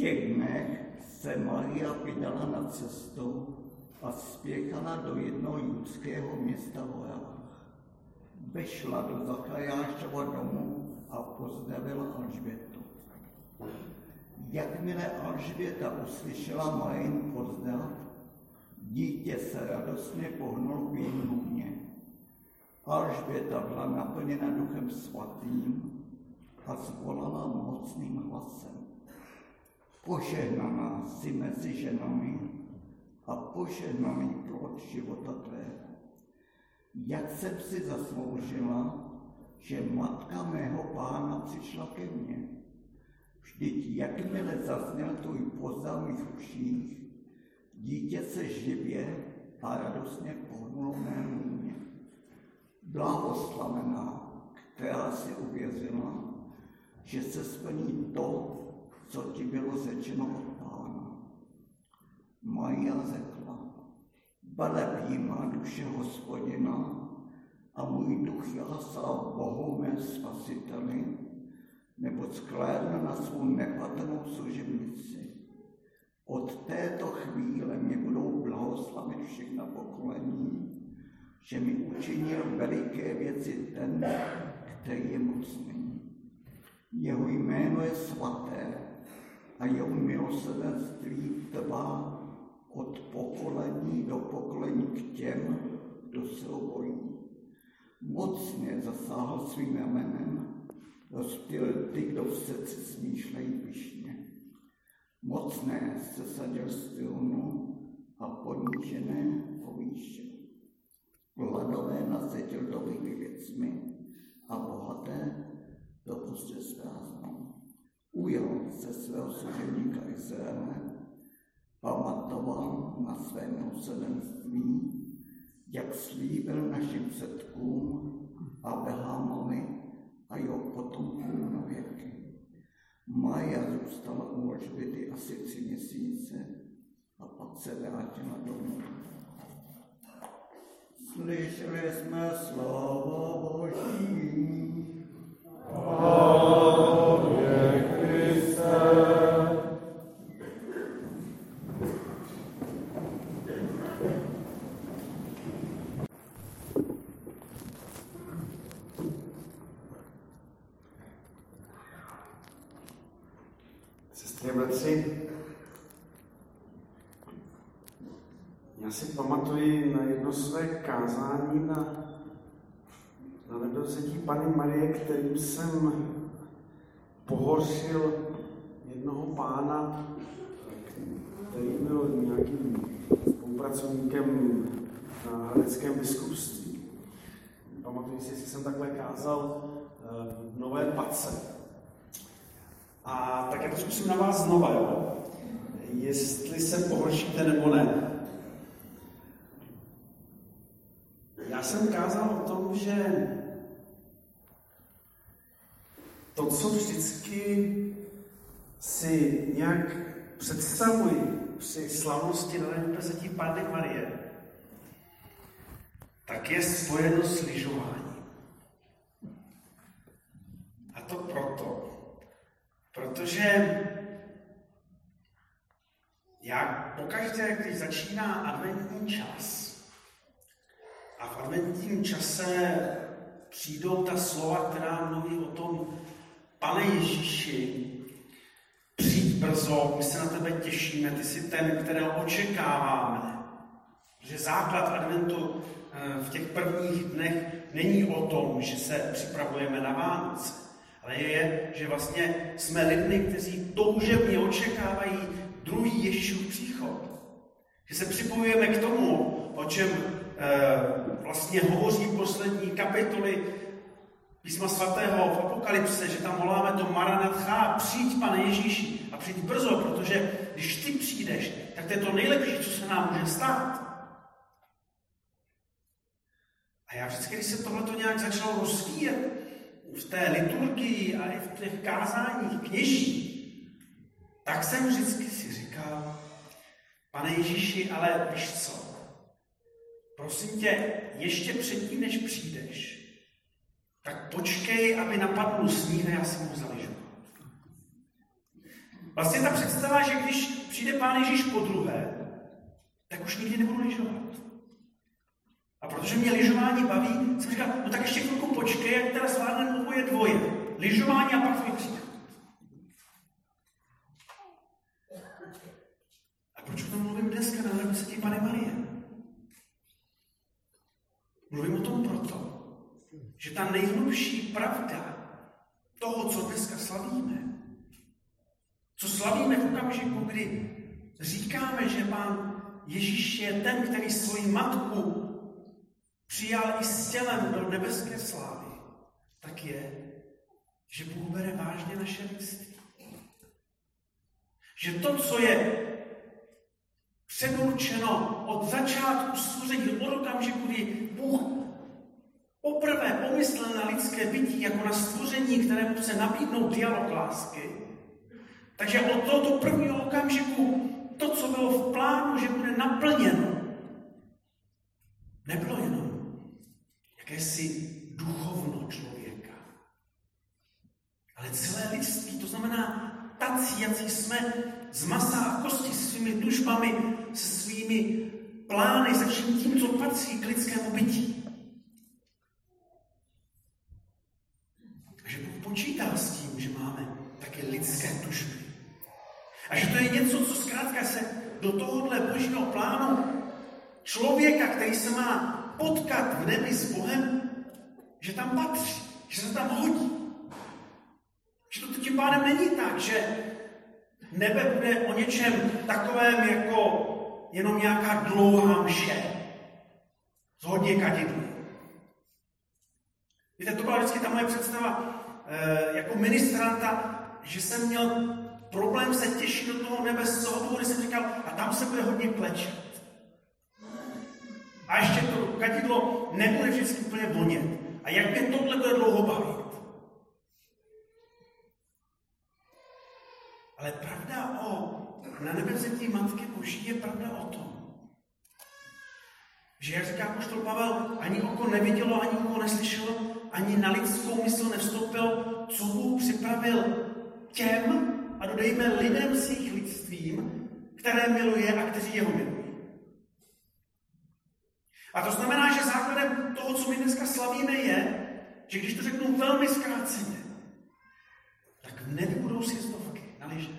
těch dnech se Maria vydala na cestu a spěchala do jednoho judského města v. Vešla do Zachajášova domu a pozdravila Alžbětu. Jakmile Alžběta uslyšela Marin pozdrav, dítě se radostně pohnulo v jejím hůně. Alžběta byla naplněna duchem svatým a zvolala mocným hlasem. Požehnaná si mezi ženami a požehnaný plod života tvého. Jak jsem si zasloužila, že matka mého pána přišla ke mně. Vždyť jakmile zazněl tvůj pozdrav mých uších, dítě se živě a radostně pohnulo mému mě. Blahoslavená, která si uvěřila, že se splní to, co ti bylo řečeno od pána. Maria řekla, velebí má duše hospodina a můj duch jásá Bohu mé spasiteli, nebo sklédne na svou nepatrnou služebnici. Od této chvíle mě budou blahoslavit všechna pokolení, že mi učinil veliké věci ten, který je mocný. Jeho jméno je svaté a jeho milosrdenství trvá od pokolení do pokolení k těm, kdo se obojí. Mocně zasáhl svým jménem, rozptýl ty, kdo v srdci smýšlejí pyšně. Mocné se sadil z a ponížené povýšil. Hladové nasetil dobrými věcmi služebníka Izraele, pamatoval na své milosrdenství, jak slíbil našim předkům Abrahamovi a jeho potomkům na věky. Maja zůstala u Alžběty asi tři měsíce a pak se vrátila domů. Slyšeli jsme slovo Boží. Amen. Kriste. Sestry bratři, já si pamatuji na jedno své kázání na, nedozředí Pany Marie, kterým jsem pohořil jednoho pána, který byl nějakým spolupracovníkem na Hradeckém biskupství. Pamatuji si, jestli jsem takhle kázal eh, v Nové Pace. A tak já to zkusím na vás znova, jo? Jestli se pohoršíte nebo ne. Já jsem kázal o tom, že to, co vždycky si nějak představuji při slavnosti na nebezetí Panny Marie, tak je spojeno s lyžováním. A to proto, Protože já pokaždé, když začíná adventní čas a v adventním čase přijdou ta slova, která mluví o tom, pane Ježíši, přijď brzo, my se na tebe těšíme, ty jsi ten, kterého očekáváme. Že základ adventu eh, v těch prvních dnech není o tom, že se připravujeme na Vánoce ale je, že vlastně jsme lidmi, kteří toužebně očekávají druhý Ježíšův příchod. Že se připojujeme k tomu, o čem e, vlastně hovoří poslední kapitoly písma svatého v Apokalypse, že tam voláme to Maranatha, přijď, pane Ježíši, a přijď brzo, protože když ty přijdeš, tak to je to nejlepší, co se nám může stát. A já vždycky, když se tohle nějak začalo rozvíjet, v té liturgii a i v těch kázáních kněží, tak jsem vždycky si říkal, pane Ježíši, ale víš co? Prosím tě, ještě předtím, než přijdeš, tak počkej, aby napadl sníh a já si mohu zaližovat. Vlastně ta představa, že když přijde Pán Ježíš po druhé, tak už nikdy nebudu lyžovat. A protože mě lyžování baví, jsem říkal, no tak ještě chvilku počkej, jak teda zvládne oboje dvoje. Lyžování a pak tvůj příchod. A proč o tom mluvím dneska na nebesetí Pane Marie? Mluvím o tom proto, že ta nejhlubší pravda toho, co dneska slavíme, co slavíme v okamžiku, kdy říkáme, že Pán Ježíš je ten, který svoji matku přijal i s tělem do nebeské slávy, tak je, že Bůh bere vážně naše lidství. Že to, co je předurčeno od začátku stvoření, od okamžiku, poprvé pomyslel na lidské bytí jako na stvoření, kterému chce nabídnout dialog lásky, takže od tohoto prvního okamžiku to, co bylo v plánu, že bude naplněno, nebylo jenom jakési duchovno člověka, ale celé lidství, to znamená tací, jací jsme z masa a kosti svými tužbami, se svými plány, se vším tím, co patří k lidskému bytí. A že Bůh počítá s tím, že máme také lidské tužby. A že to je něco, co zkrátka se do tohohle božího plánu člověka, který se má potkat v nebi s Bohem, že tam patří, že se tam hodí. Že to tím pádem není tak, že nebe bude o něčem takovém jako jenom nějaká dlouhá mše z hodně kadidly. Víte, to byla vždycky ta moje představa jako ministranta, že jsem měl problém se těšit do toho nebe z toho důvodu, jsem říkal, a tam se bude hodně klečet. A ještě to kadidlo nebude vždycky úplně vonět. A jak mě tohle bude dlouho bavit? Ale pravda o na nebezřetí Matky Boží je pravda o tom, že jak říká poštol Pavel, ani oko nevidělo, ani oko neslyšelo, ani na lidskou mysl nevstoupil, co Bůh připravil těm, a dodejme lidem s jejich lidstvím, které miluje a kteří jeho milují. A to znamená, že základem toho, co my dneska slavíme, je, že když to řeknu velmi zkráceně, tak v nebi budou sjezdovky na lyže.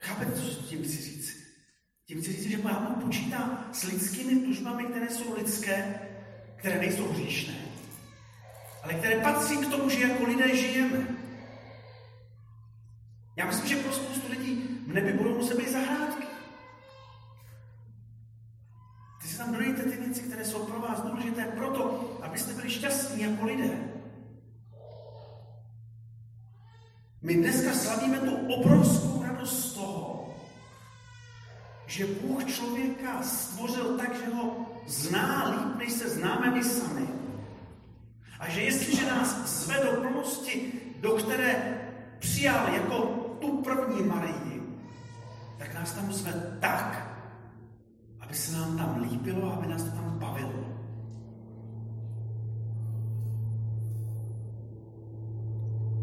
Chápete, co tím chci? Tím chci říct, že Pán počítá s lidskými tužbami, které jsou lidské, které nejsou hříšné, ale které patří k tomu, že jako lidé žijeme. Já myslím, že pro spoustu lidí v nebi budou muset být zahrádky. Ty si tam dojete ty věci, které jsou pro vás důležité proto, abyste byli šťastní jako lidé. My dneska slavíme tu obrovskou radost z toho, že Bůh člověka stvořil tak, že ho zná líp, než se známe my sami. A že jestliže nás zve do plnosti, do které přijal jako tu první Marii, tak nás tam zve tak, aby se nám tam líbilo, aby nás to tam bavilo.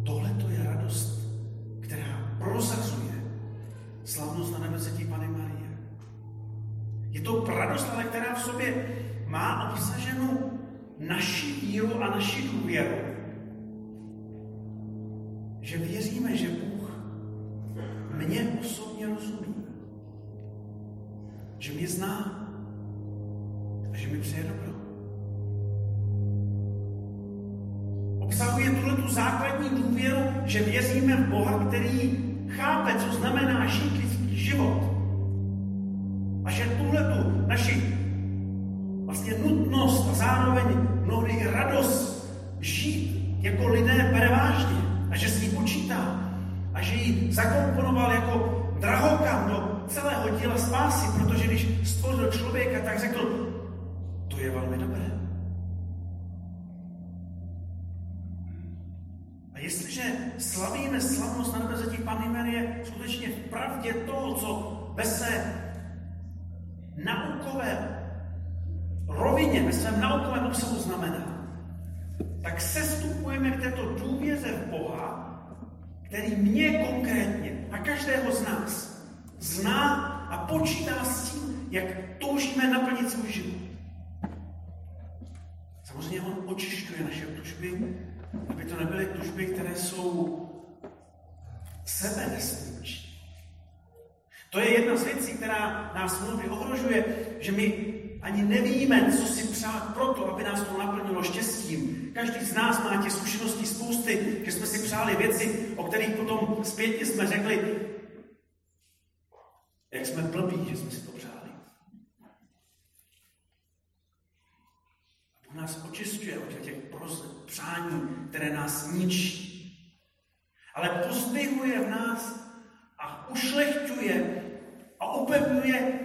Tohle to je radost, která prozazuje slavnost na nebezetí Pany Marie. Je to radost, ale která v sobě má obsaženou naši víru a naši důvěru. Že věříme, že Bůh mě osobně rozumí že mě zná a že mi přeje dobro. Obsahuje tuhle tu základní důvěru, že věříme v Boha, který chápe, co znamená žít lidský život. Co ve své naukové rovině, ve svém naukovém obsahu znamená, tak sestupujeme k této důvěře v Boha který mě konkrétně a každého z nás zná a počítá s tím, jak toužíme naplnit svůj život. Samozřejmě on očišťuje naše tužby, aby to nebyly tužby, které jsou sebe nesmíčí. To je jedna z věcí, která nás mnohdy ohrožuje, že my ani nevíme, co si přát proto, aby nás to naplnilo štěstím. Každý z nás má těch zkušeností spousty, že jsme si přáli věci, o kterých potom zpětně jsme řekli, jak jsme blbí, že jsme si to přáli. A nás očistuje od těch přání, které nás ničí. Ale pozdvihuje v nás a ušlechťuje a upevňuje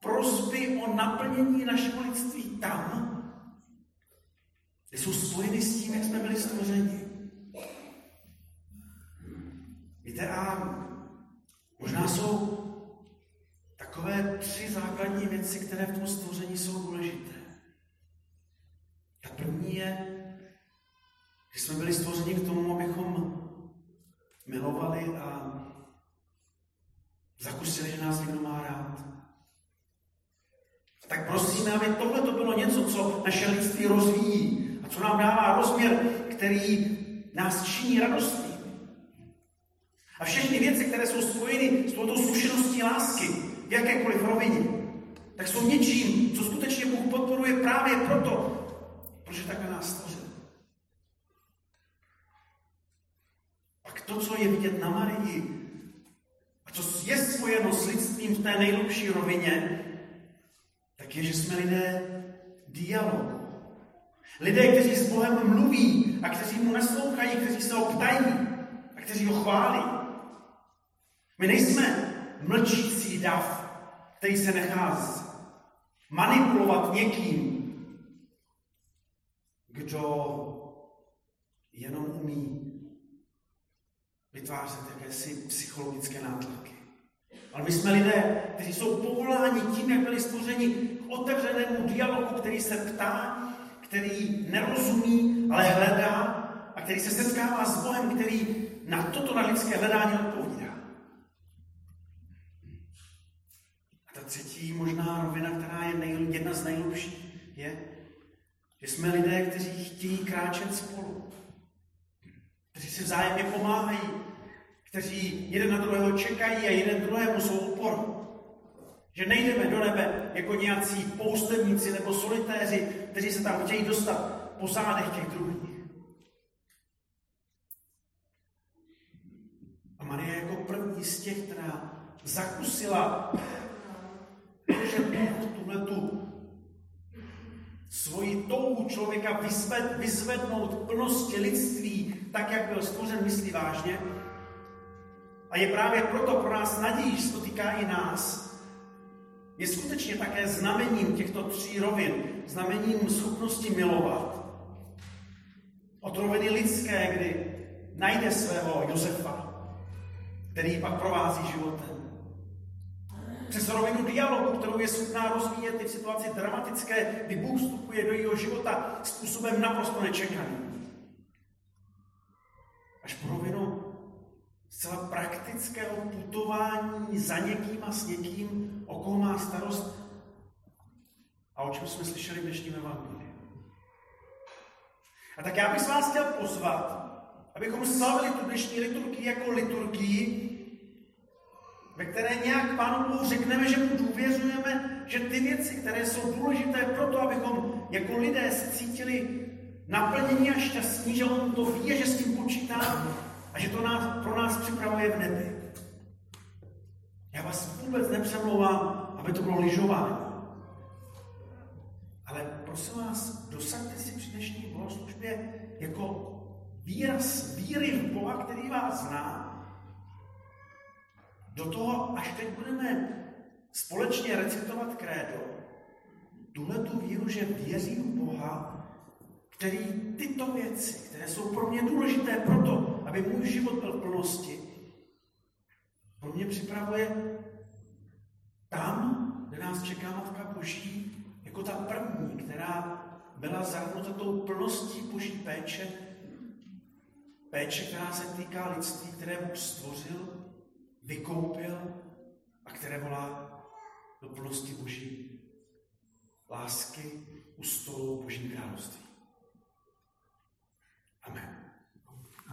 prosby o naplnění našeho lidství tam, kde jsou spojeny s tím, jak jsme byli stvořeni. Víte, a možná jsou takové tři základní věci, které v tom stvoření jsou důležité. Ta první je, že jsme byli stvořeni k tomu, abychom milovali a zakusili, že nás někdo má rád. Tak prosíme, aby tohle to bylo něco, co naše lidství rozvíjí a co nám dává rozměr, který nás činí radostí. A všechny věci, které jsou spojeny s touto zkušeností lásky, v jakékoliv rovině, tak jsou něčím, co skutečně Bůh podporuje právě proto, protože takhle nás stvořil. Pak to, co je vidět na Marii, lidstvím v té nejlepší rovině, tak je, že jsme lidé dialogu. Lidé, kteří s Bohem mluví a kteří mu naslouchají, kteří se ho ptají a kteří ho chválí. My nejsme mlčící dav, který se nechá manipulovat někým, kdo jenom umí vytvářet jakési psychologické nátlaky. Ale my jsme lidé, kteří jsou povoláni tím, jak byli stvořeni k otevřenému dialogu, který se ptá, který nerozumí, ale hledá a který se setkává s Bohem, který na toto na lidské hledání odpovídá. A ta třetí možná rovina, která je nej, jedna z nejlepších, je, že jsme lidé, kteří chtějí kráčet spolu, kteří si vzájemně pomáhají, kteří jeden na druhého čekají a jeden druhému jsou oporu. Že nejdeme do nebe jako nějací poustevníci nebo solitéři, kteří se tam chtějí dostat po zádech těch druhých. A Marie jako první z těch, která zakusila, že Bůh tuhle tu svoji touhu člověka vyzved, vyzvednout plnosti lidství, tak jak byl stvořen, myslí vážně, a je právě proto pro nás nadějí, že to týká i nás, je skutečně také znamením těchto tří rovin, znamením schopnosti milovat. Od roviny lidské, kdy najde svého Josefa, který pak provází životem. Přes rovinu dialogu, kterou je schopná rozvíjet i v situaci dramatické, kdy Bůh vstupuje do jeho života způsobem naprosto nečekaným. Až po rovinu zcela praktického putování za někým a s někým, o koho má starost a o čem jsme slyšeli v dnešním evangeliu. A tak já bych vás chtěl pozvat, abychom slavili tu dnešní liturgii jako liturgii, ve které nějak Pánu Bohu řekneme, že mu důvěřujeme, že ty věci, které jsou důležité pro to, abychom jako lidé se cítili naplnění a šťastní, že on to ví, že s tím počítá, a že to nás, pro nás připravuje v nebi. Já vás vůbec nepřemlouvám, aby to bylo lyžování. Ale prosím vás, dosaďte si při dnešní bohoslužbě jako výraz víry v Boha, který vás zná. Do toho, až teď budeme společně recitovat krédo, tuhle tu víru, že věřím v Boha, který tyto věci, které jsou pro mě důležité proto, aby můj život byl v plnosti, pro mě připravuje tam, kde nás čeká Matka Boží, jako ta první, která byla zahrnuta tou plností Boží péče Péče, která se týká lidství, které Bůh stvořil, vykoupil a které volá do plnosti Boží lásky u stolu Boží království. Amen.